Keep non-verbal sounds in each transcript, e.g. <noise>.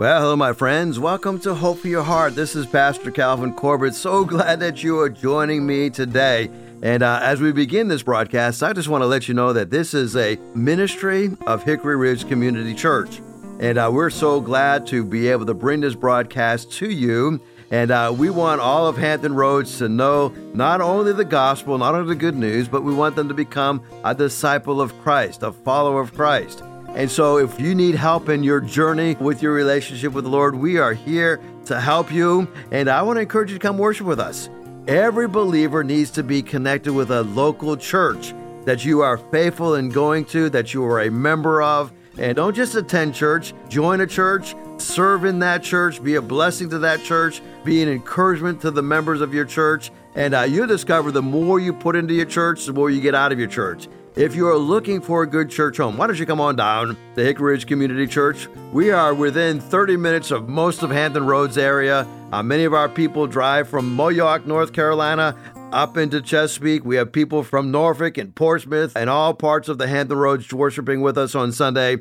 Well, hello, my friends. Welcome to Hope for Your Heart. This is Pastor Calvin Corbett. So <laughs> glad that you are joining me today. And uh, as we begin this broadcast, I just want to let you know that this is a ministry of Hickory Ridge Community Church. And uh, we're so glad to be able to bring this broadcast to you. And uh, we want all of Hampton Roads to know not only the gospel, not only the good news, but we want them to become a disciple of Christ, a follower of Christ. And so, if you need help in your journey with your relationship with the Lord, we are here to help you. And I want to encourage you to come worship with us. Every believer needs to be connected with a local church that you are faithful in going to, that you are a member of. And don't just attend church, join a church, serve in that church, be a blessing to that church, be an encouragement to the members of your church. And uh, you'll discover the more you put into your church, the more you get out of your church. If you are looking for a good church home, why don't you come on down to Hickory Ridge Community Church? We are within 30 minutes of most of Hampton Roads area. Uh, many of our people drive from Moyock, North Carolina, up into Chesapeake. We have people from Norfolk and Portsmouth and all parts of the Hampton Roads worshiping with us on Sunday.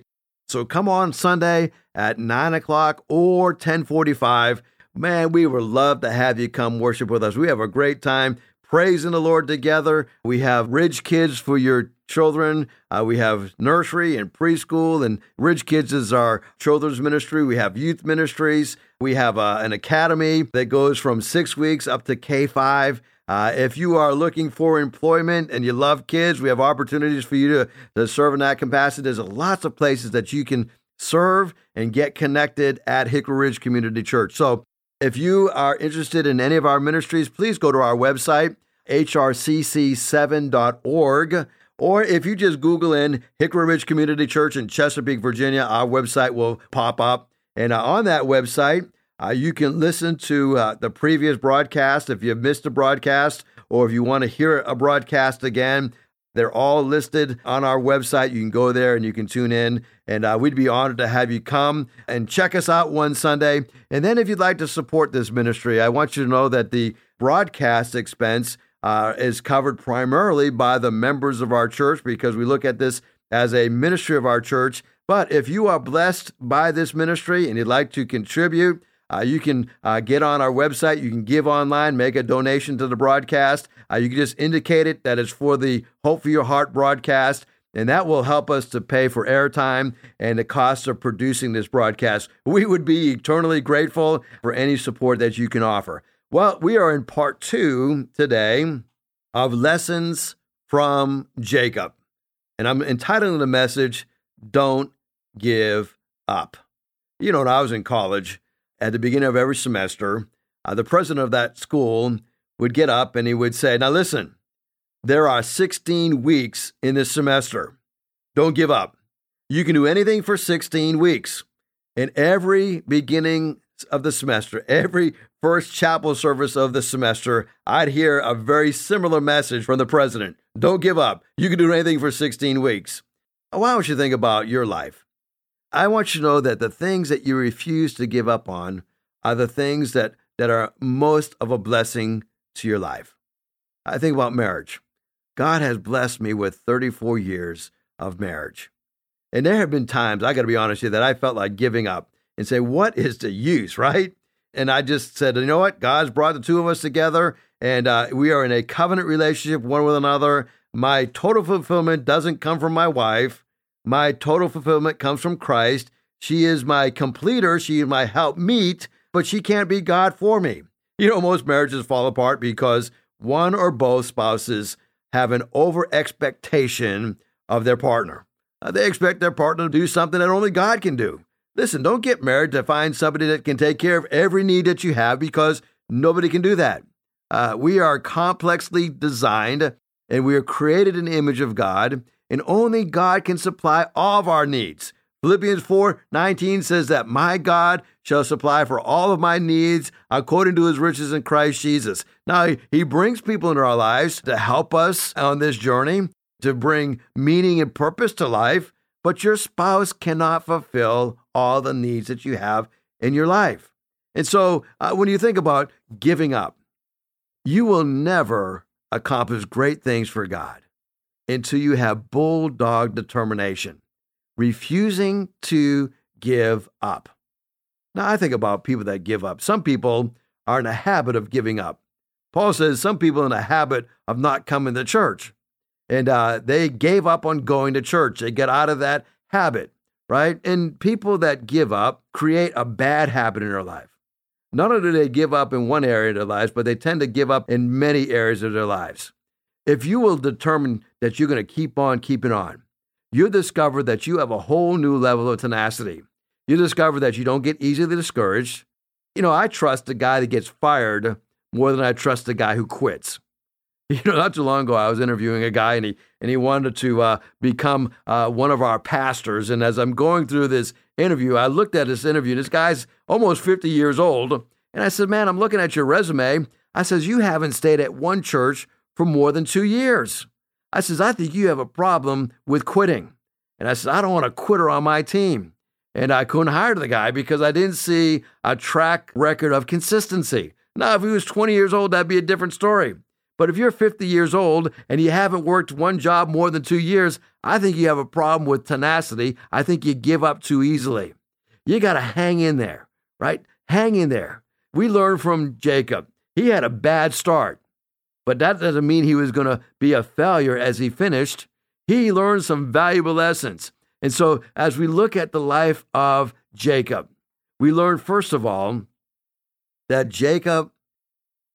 So come on Sunday at 9 o'clock or 1045. Man, we would love to have you come worship with us. We have a great time praising the Lord together. We have Ridge Kids for your children. Uh, we have nursery and preschool, and Ridge Kids is our children's ministry. We have youth ministries. We have uh, an academy that goes from six weeks up to K 5. Uh, if you are looking for employment and you love kids, we have opportunities for you to, to serve in that capacity. There's lots of places that you can serve and get connected at Hickory Ridge Community Church. So if you are interested in any of our ministries, please go to our website, hrcc7.org. Or if you just Google in Hickory Ridge Community Church in Chesapeake, Virginia, our website will pop up. And uh, on that website, uh, you can listen to uh, the previous broadcast if you've missed a broadcast or if you want to hear a broadcast again. They're all listed on our website. You can go there and you can tune in. And uh, we'd be honored to have you come and check us out one Sunday. And then, if you'd like to support this ministry, I want you to know that the broadcast expense uh, is covered primarily by the members of our church because we look at this as a ministry of our church. But if you are blessed by this ministry and you'd like to contribute, uh, you can uh, get on our website. You can give online, make a donation to the broadcast. Uh, you can just indicate it that it's for the Hope for Your Heart broadcast, and that will help us to pay for airtime and the costs of producing this broadcast. We would be eternally grateful for any support that you can offer. Well, we are in part two today of Lessons from Jacob. And I'm entitling the message, Don't Give Up. You know, when I was in college, at the beginning of every semester, uh, the president of that school would get up and he would say, Now listen, there are 16 weeks in this semester. Don't give up. You can do anything for 16 weeks. In every beginning of the semester, every first chapel service of the semester, I'd hear a very similar message from the president Don't give up. You can do anything for 16 weeks. Why don't you think about your life? I want you to know that the things that you refuse to give up on are the things that, that are most of a blessing to your life. I think about marriage. God has blessed me with 34 years of marriage. And there have been times, I got to be honest with you, that I felt like giving up and say, What is the use, right? And I just said, You know what? God's brought the two of us together, and uh, we are in a covenant relationship one with another. My total fulfillment doesn't come from my wife. My total fulfillment comes from Christ. She is my completer. She is my help meet, but she can't be God for me. You know, most marriages fall apart because one or both spouses have an over expectation of their partner. Uh, they expect their partner to do something that only God can do. Listen, don't get married to find somebody that can take care of every need that you have because nobody can do that. Uh, we are complexly designed and we are created in the image of God, and only God can supply all of our needs. Philippians 4 19 says that my God shall supply for all of my needs according to his riches in Christ Jesus. Now, he brings people into our lives to help us on this journey, to bring meaning and purpose to life, but your spouse cannot fulfill all the needs that you have in your life. And so, uh, when you think about giving up, you will never accomplish great things for God until you have bulldog determination, refusing to give up. Now, I think about people that give up. Some people are in a habit of giving up. Paul says some people in a habit of not coming to church. And uh, they gave up on going to church. They get out of that habit, right? And people that give up create a bad habit in their life. Not only do they give up in one area of their lives, but they tend to give up in many areas of their lives. If you will determine that you're going to keep on keeping on, you'll discover that you have a whole new level of tenacity. You discover that you don't get easily discouraged. You know, I trust the guy that gets fired more than I trust the guy who quits. <laughs> You know, not too long ago, I was interviewing a guy, and he and he wanted to uh, become uh, one of our pastors. And as I'm going through this interview, I looked at this interview. This guy's almost 50 years old, and I said, "Man, I'm looking at your resume." I says, "You haven't stayed at one church for more than two years." I says, "I think you have a problem with quitting." And I said, "I don't want a quitter on my team." And I couldn't hire the guy because I didn't see a track record of consistency. Now, if he was 20 years old, that'd be a different story. But if you're 50 years old and you haven't worked one job more than two years, I think you have a problem with tenacity. I think you give up too easily. You got to hang in there, right? Hang in there. We learned from Jacob. He had a bad start, but that doesn't mean he was going to be a failure as he finished. He learned some valuable lessons. And so, as we look at the life of Jacob, we learn, first of all, that Jacob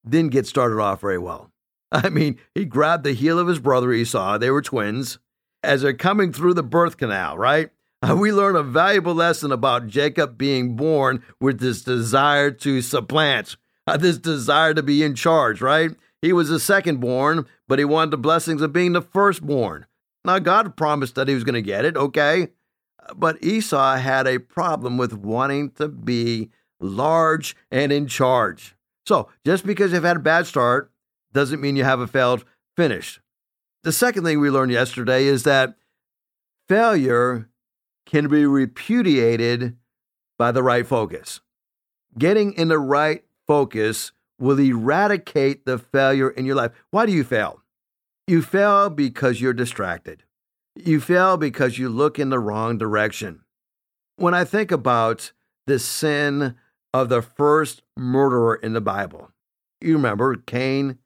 didn't get started off very well. <laughs> I mean, he grabbed the heel of his brother Esau. They were twins. As they're coming through the birth canal, right? <laughs> We learn a valuable lesson about Jacob being born with this desire to supplant, <laughs> this desire to be in charge, right? He was the second born, but he wanted the blessings of being the firstborn. Now, God promised that he was going to get it, okay? But Esau had a problem with wanting to be large and in charge. So, just because you've had a bad start doesn't mean you have a failed finish. The second thing we learned yesterday is that failure can be repudiated by the right focus. Getting in the right focus will eradicate the failure in your life. Why do you fail? You fail because you're distracted. You fail because you look in the wrong direction. When I think about the sin of the first murderer in the Bible, you remember Cain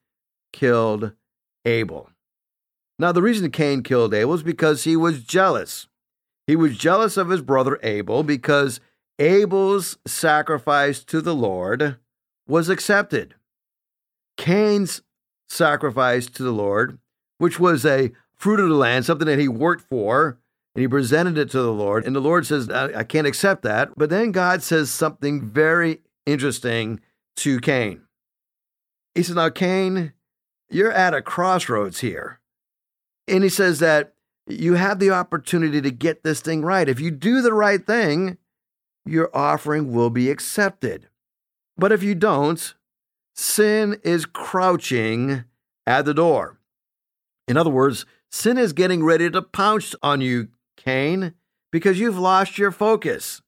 killed Abel. Now, the reason Cain killed Abel is because he was jealous. He was jealous of his brother Abel because Abel's sacrifice to the Lord was accepted. Cain's sacrifice to the Lord, which was a fruit of the land, something that he worked for, and he presented it to the Lord. And the Lord says, I, I can't accept that. But then God says something very interesting to Cain. He says, Now, Cain, you're at a crossroads here. And he says that you have the opportunity to get this thing right. If you do the right thing, your offering will be accepted. But if you don't, sin is crouching at the door. In other words, sin is getting ready to pounce on you, Cain, because you've lost your focus.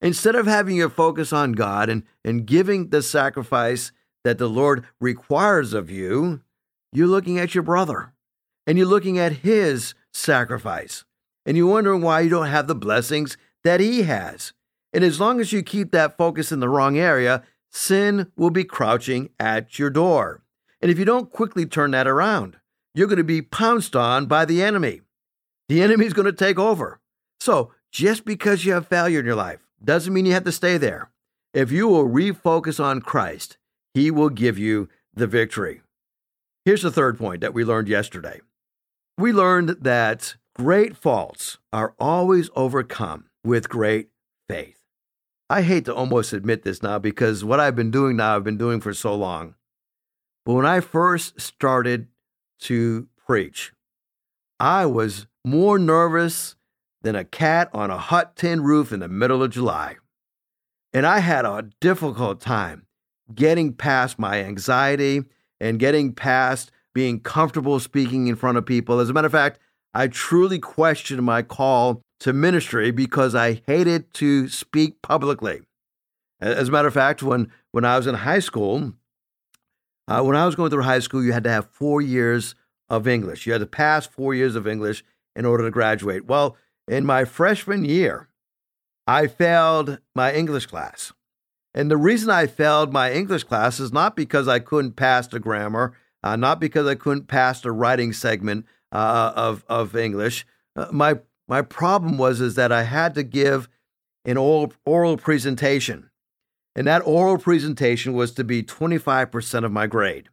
Instead of having your focus on God and, and giving the sacrifice that the Lord requires of you, you're looking at your brother and you're looking at his sacrifice and you're wondering why you don't have the blessings that he has. And as long as you keep that focus in the wrong area, sin will be crouching at your door. And if you don't quickly turn that around, you're going to be pounced on by the enemy. The enemy is going to take over. So, just because you have failure in your life doesn't mean you have to stay there. If you will refocus on Christ, he will give you the victory. Here's the third point that we learned yesterday. We learned that great faults are always overcome with great faith. I hate to almost admit this now because what I've been doing now, I've been doing for so long. But when I first started to preach, I was more nervous than a cat on a hot tin roof in the middle of July. And I had a difficult time getting past my anxiety and getting past being comfortable speaking in front of people. As a matter of fact, I truly questioned my call to ministry because I hated to speak publicly. As a matter of fact, when, when I was in high school, uh, when I was going through high school, you had to have four years of English. You had to pass four years of English in order to graduate. Well, in my freshman year, I failed my English class. And the reason I failed my English class is not because I couldn't pass the grammar, uh, not because I couldn't pass the writing segment uh, of of English. Uh, my my problem was is that I had to give an oral, oral presentation, and that oral presentation was to be 25% of my grade.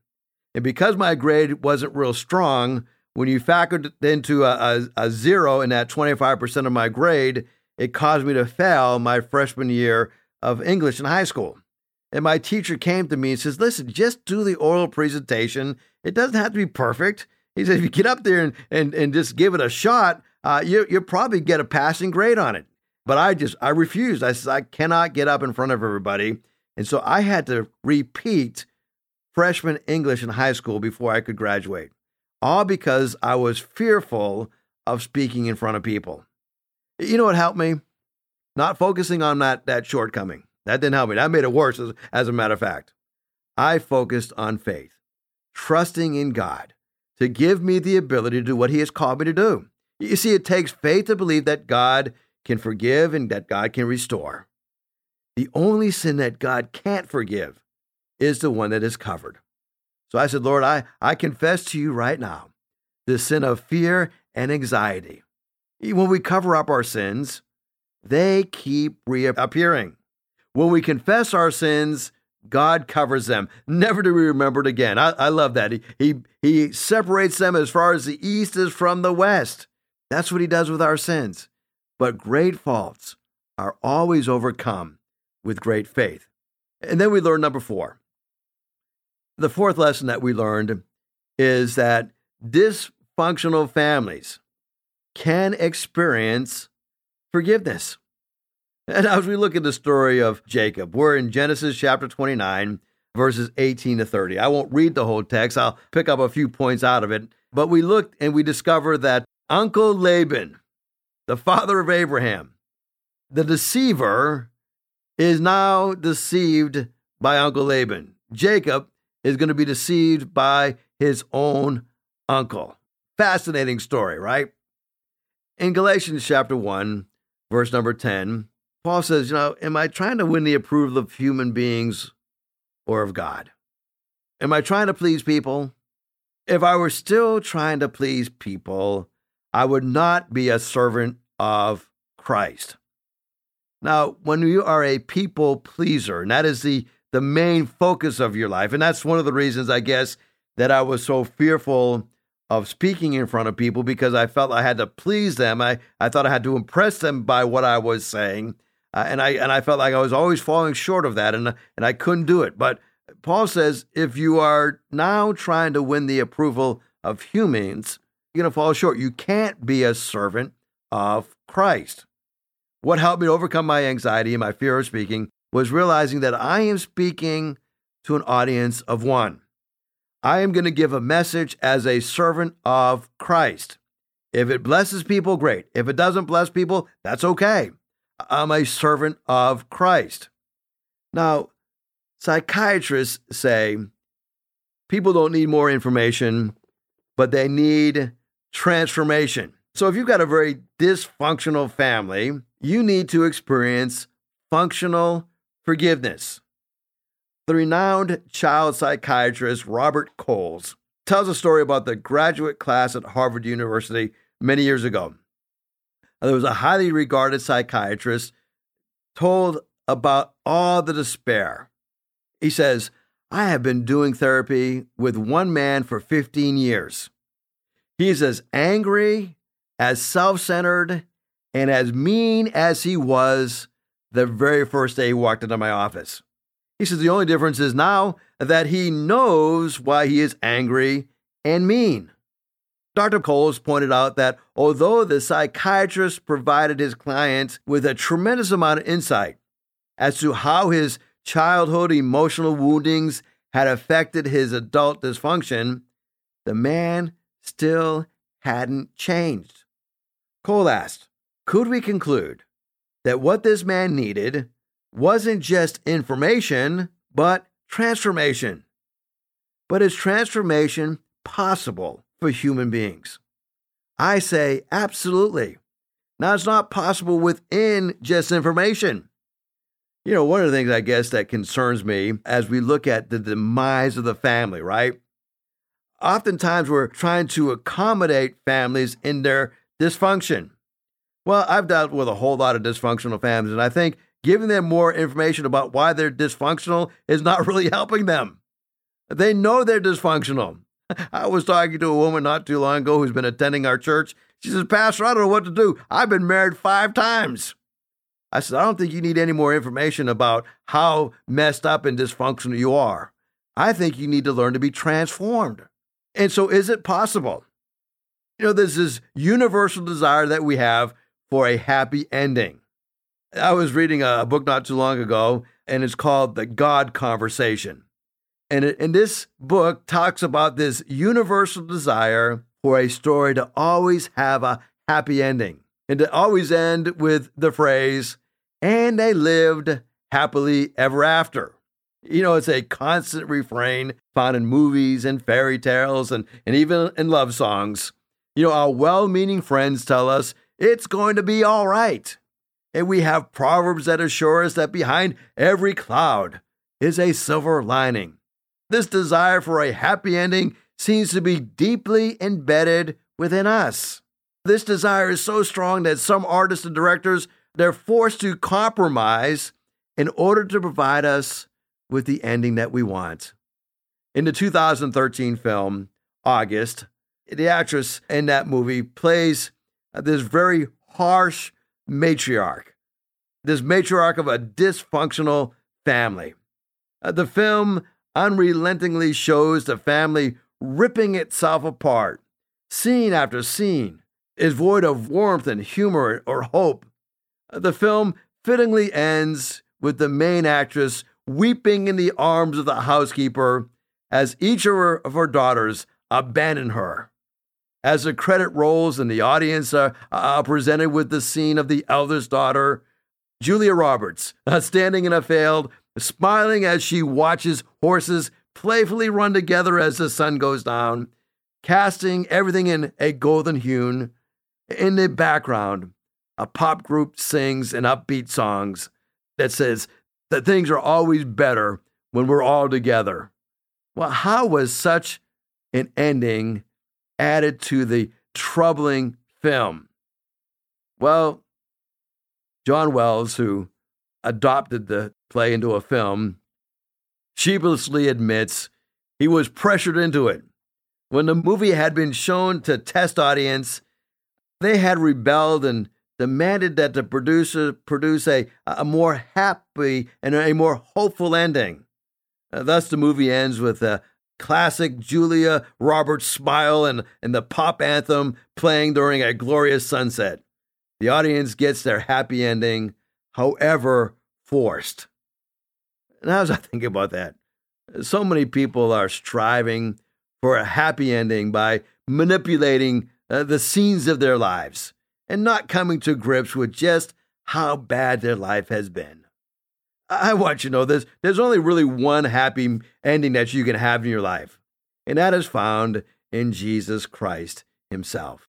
And because my grade wasn't real strong, when you factored into a, a, a zero in that 25% of my grade, it caused me to fail my freshman year of English in high school. And my teacher came to me and says, Listen, just do the oral presentation. It doesn't have to be perfect. He said, If you get up there and, and, and just give it a shot, uh, you, you'll probably get a passing grade on it. But I just, I refused. I said, I cannot get up in front of everybody. And so I had to repeat freshman English in high school before I could graduate, all because I was fearful of speaking in front of people. You know what helped me? Not focusing on that, that shortcoming. That didn't help me. That made it worse, as, as a matter of fact. I focused on faith, trusting in God to give me the ability to do what He has called me to do. You see, it takes faith to believe that God can forgive and that God can restore. The only sin that God can't forgive is the one that is covered. So I said, Lord, I, I confess to you right now the sin of fear and anxiety. When we cover up our sins, they keep reappearing. When we confess our sins, God covers them, never to be remembered again. I, I love that. He, he, he separates them as far as the east is from the west. That's what he does with our sins. But great faults are always overcome with great faith. And then we learn number four. The fourth lesson that we learned is that dysfunctional families can experience forgiveness. And as we look at the story of Jacob, we're in Genesis chapter 29, verses 18 to 30. I won't read the whole text, I'll pick up a few points out of it. But we look and we discover that Uncle Laban, the father of Abraham, the deceiver, is now deceived by Uncle Laban. Jacob is going to be deceived by his own uncle. Fascinating story, right? In Galatians chapter 1, verse number 10, Paul says, You know, am I trying to win the approval of human beings or of God? Am I trying to please people? If I were still trying to please people, I would not be a servant of Christ. Now, when you are a people pleaser, and that is the, the main focus of your life, and that's one of the reasons, I guess, that I was so fearful of speaking in front of people because I felt I had to please them. I, I thought I had to impress them by what I was saying. Uh, and I and I felt like I was always falling short of that, and and I couldn't do it. But Paul says if you are now trying to win the approval of humans, you're going to fall short. You can't be a servant of Christ. What helped me overcome my anxiety and my fear of speaking was realizing that I am speaking to an audience of one. I am going to give a message as a servant of Christ. If it blesses people, great. If it doesn't bless people, that's okay. I'm a servant of Christ. Now, psychiatrists say people don't need more information, but they need transformation. So if you've got a very dysfunctional family, you need to experience functional forgiveness. The renowned child psychiatrist Robert Coles tells a story about the graduate class at Harvard University many years ago. Uh, there was a highly regarded psychiatrist told about all the despair. He says, I have been doing therapy with one man for 15 years. He's as angry, as self centered, and as mean as he was the very first day he walked into my office. He says the only difference is now that he knows why he is angry and mean. Dr. Coles pointed out that although the psychiatrist provided his client with a tremendous amount of insight as to how his childhood emotional woundings had affected his adult dysfunction, the man still hadn't changed. Cole asked, Could we conclude that what this man needed wasn't just information, but transformation? But is transformation possible for human beings? I say absolutely. Now, it's not possible within just information. You know, one of the things I guess that concerns me as we look at the demise of the family, right? Oftentimes we're trying to accommodate families in their dysfunction. Well, I've dealt with a whole lot of dysfunctional families, and I think giving them more information about why they're dysfunctional is not <laughs> really helping them. They know they're dysfunctional. I was talking to a woman not too long ago who's been attending our church. She says, Pastor, I don't know what to do. I've been married five times. I said, I don't think you need any more information about how messed up and dysfunctional you are. I think you need to learn to be transformed. And so, is it possible? You know, there's this universal desire that we have for a happy ending. I was reading a book not too long ago, and it's called The God Conversation. And, this book talks about this universal desire for a story to always have a happy ending and to always end with the phrase, and they lived happily ever after. You know, it's a constant refrain found in movies and fairy tales and, and even in love songs. You know, our well meaning friends tell us it's going to be all right. And we have proverbs that assure us that behind every cloud is a silver lining. This desire for a happy ending seems to be deeply embedded within us. This desire is so strong that some artists and directors they're forced to compromise in order to provide us with the ending that we want. In the 2013 film August, the actress in that movie plays this very harsh matriarch, this matriarch of a dysfunctional family. Uh, the film unrelentingly shows the family ripping itself apart. Scene after scene is void of warmth and humor or hope. The film fittingly ends with the main actress weeping in the arms of the housekeeper as each of her, of her daughters abandon her. As the credit rolls and the audience are, are presented with the scene of the eldest daughter, Julia Roberts, standing in a field, smiling as she watches horses playfully run together as the sun goes down, casting everything in a golden hue. In the background, a pop group sings an upbeat songs that says that things are always better when we're all together. Well, how was such an ending added to the troubling film? Well, John Wells, who adopted the play into a film, sheepishly admits he was pressured into it. When the movie had been shown to test audience, they had rebelled and demanded that the producer produce a, a more happy and a more hopeful ending. Uh, thus, the movie ends with a classic Julia Roberts smile and, and the pop anthem playing during a glorious sunset. The audience gets their happy ending, however forced. And as I think about that, so many people are striving for a happy ending by manipulating uh, the scenes of their lives and not coming to grips with just how bad their life has been. I want you to know this there's only really one happy ending that you can have in your life, and that is found in Jesus Christ Himself.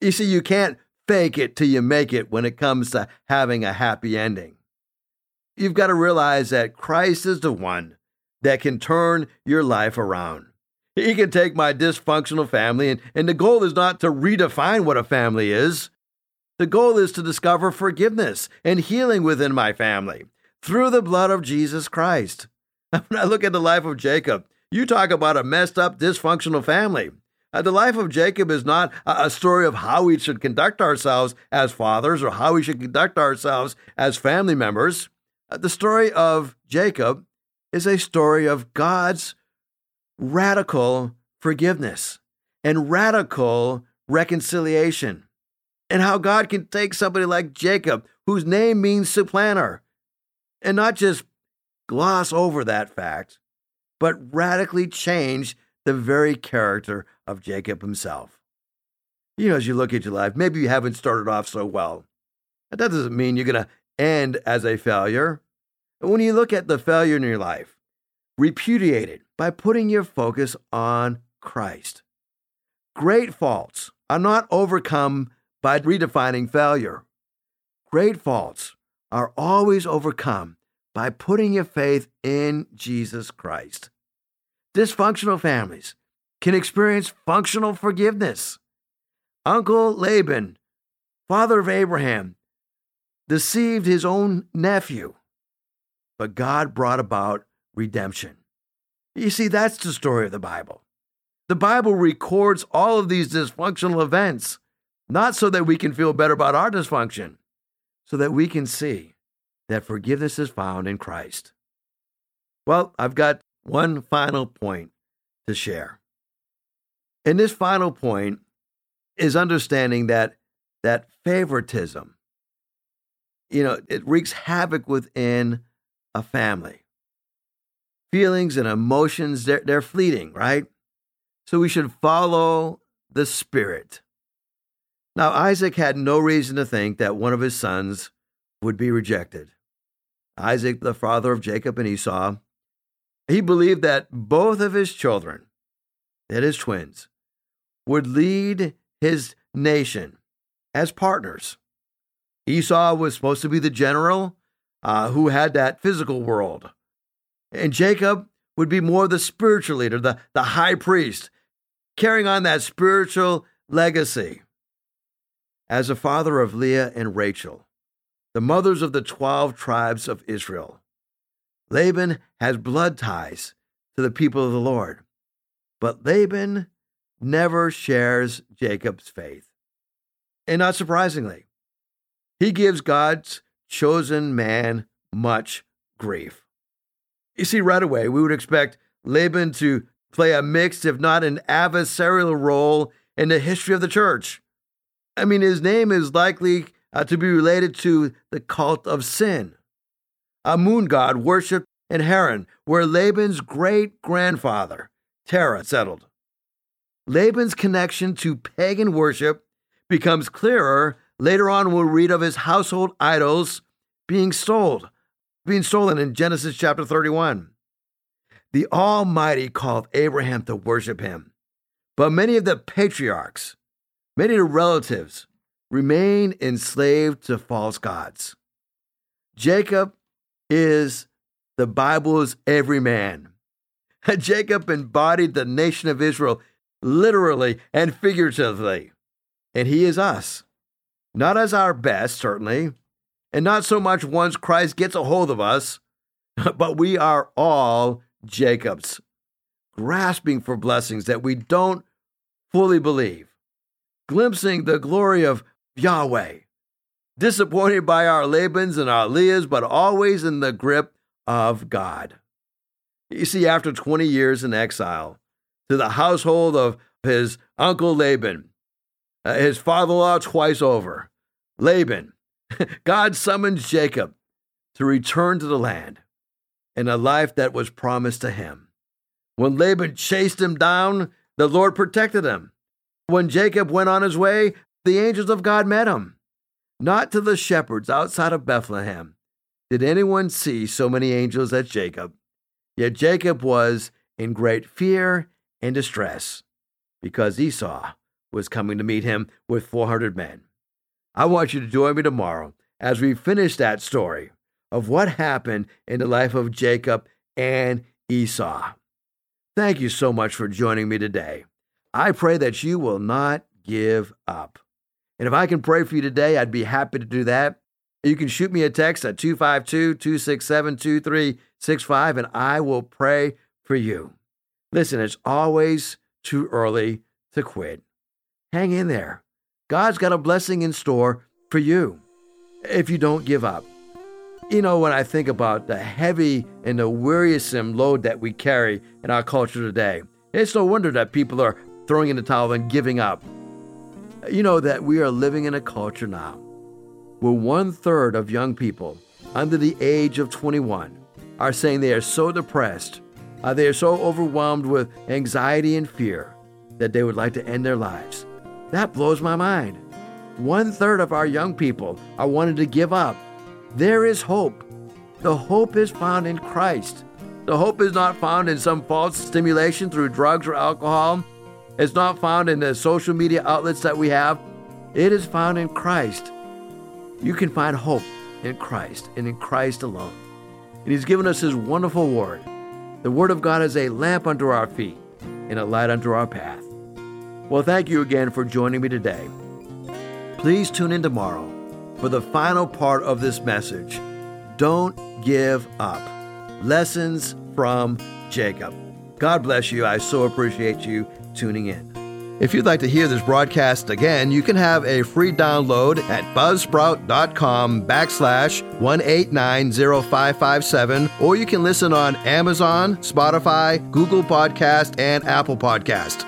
You see, you can't fake it till you make it when it comes to having a happy ending. You've got to realize that Christ is the one that can turn your life around. He can take my dysfunctional family, and, and the goal is not to redefine what a family is. The goal is to discover forgiveness and healing within my family through the blood of Jesus Christ. <laughs> When I look at the life of Jacob, you talk about a messed up, dysfunctional family. Uh, the life of Jacob is not a, a story of how we should conduct ourselves as fathers or how we should conduct ourselves as family members. Uh, the story of Jacob is a story of God's radical forgiveness and radical reconciliation and how God can take somebody like Jacob, whose name means supplanter, and not just gloss over that fact, but radically change the very character of Jacob himself. You know, as you look at your life, maybe you haven't started off so well. But that doesn't mean you're going to end as a failure. But when you look at the failure in your life, repudiate it by putting your focus on Christ. Great faults are not overcome by redefining failure. Great faults are always overcome by putting your faith in Jesus Christ. Dysfunctional families can experience functional forgiveness. Uncle Laban, father of Abraham, deceived his own nephew, but God brought about redemption. You see, that's the story of the Bible. The Bible records all of these dysfunctional events, not so that we can feel better about our dysfunction, so that we can see that forgiveness is found in Christ. Well, I've got one final point to share. And this final point is understanding that that favoritism, you know, it wreaks havoc within a family. Feelings and emotions, they're, they're fleeting, right? So we should follow the Spirit. Now, Isaac had no reason to think that one of his sons would be rejected. Isaac, the father of Jacob and Esau, he believed that both of his children, that his twins, would lead his nation as partners. Esau was supposed to be the general uh, who had that physical world, and Jacob would be more the spiritual leader, the, the high priest, carrying on that spiritual legacy. As a father of Leah and Rachel, the mothers of the 12 tribes of Israel, Laban has blood ties to the people of the Lord, but Laban never shares Jacob's faith. And not surprisingly, he gives God's chosen man much grief. You see, right away, we would expect Laban to play a mixed, if not an adversarial role in the history of the church. I mean, his name is likely uh, to be related to the cult of sin. A moon god worshipped in Haran, where Laban's great grandfather, Terah, settled. Laban's connection to pagan worship becomes clearer. Later on, we'll read of his household idols being stolen, being stolen in Genesis chapter 31. The Almighty called Abraham to worship him, but many of the patriarchs, many of the relatives, remain enslaved to false gods. Jacob is the Bible's everyman. <laughs> Jacob embodied the nation of Israel literally and figuratively, and he is us. Not as our best, certainly, and not so much once Christ gets a hold of us, <laughs> but we are all Jacobs, grasping for blessings that we don't fully believe, glimpsing the glory of Yahweh. Disappointed by our Labans and our Leahs, but always in the grip of God. You see, after 20 years in exile, to the household of his uncle Laban, uh, his father in law twice over, Laban, <laughs> God summons Jacob to return to the land and a life that was promised to him. When Laban chased him down, the Lord protected him. When Jacob went on his way, the angels of God met him. Not to the shepherds outside of Bethlehem did anyone see so many angels as Jacob. Yet Jacob was in great fear and distress because Esau was coming to meet him with 400 men. I want you to join me tomorrow as we finish that story of what happened in the life of Jacob and Esau. Thank you so much for joining me today. I pray that you will not give up. And if I can pray for you today, I'd be happy to do that. You can shoot me a text at 252 267 2365, and I will pray for you. Listen, it's always too early to quit. Hang in there. God's got a blessing in store for you if you don't give up. You know, when I think about the heavy and the wearisome load that we carry in our culture today, it's no wonder that people are throwing in the towel and giving up. You know that we are living in a culture now where one third of young people under the age of 21 are saying they are so depressed, uh, they are so overwhelmed with anxiety and fear that they would like to end their lives. That blows my mind. One third of our young people are wanting to give up. There is hope. The hope is found in Christ. The hope is not found in some false stimulation through drugs or alcohol it's not found in the social media outlets that we have. It is found in Christ. You can find hope in Christ and in Christ alone. and He's given us His wonderful Word. The Word of God is a lamp unto our feet and a light unto our path. Well, thank you again for joining me today. Please tune in tomorrow for the final part of this message. Don't give up. Lessons from Jacob. God bless you. I so appreciate you tuning in. If you'd like to hear this broadcast again, you can have a free download at buzzsprout.com backslash 1890557, or you can listen on Amazon, Spotify, Google Podcast, and Apple Podcast.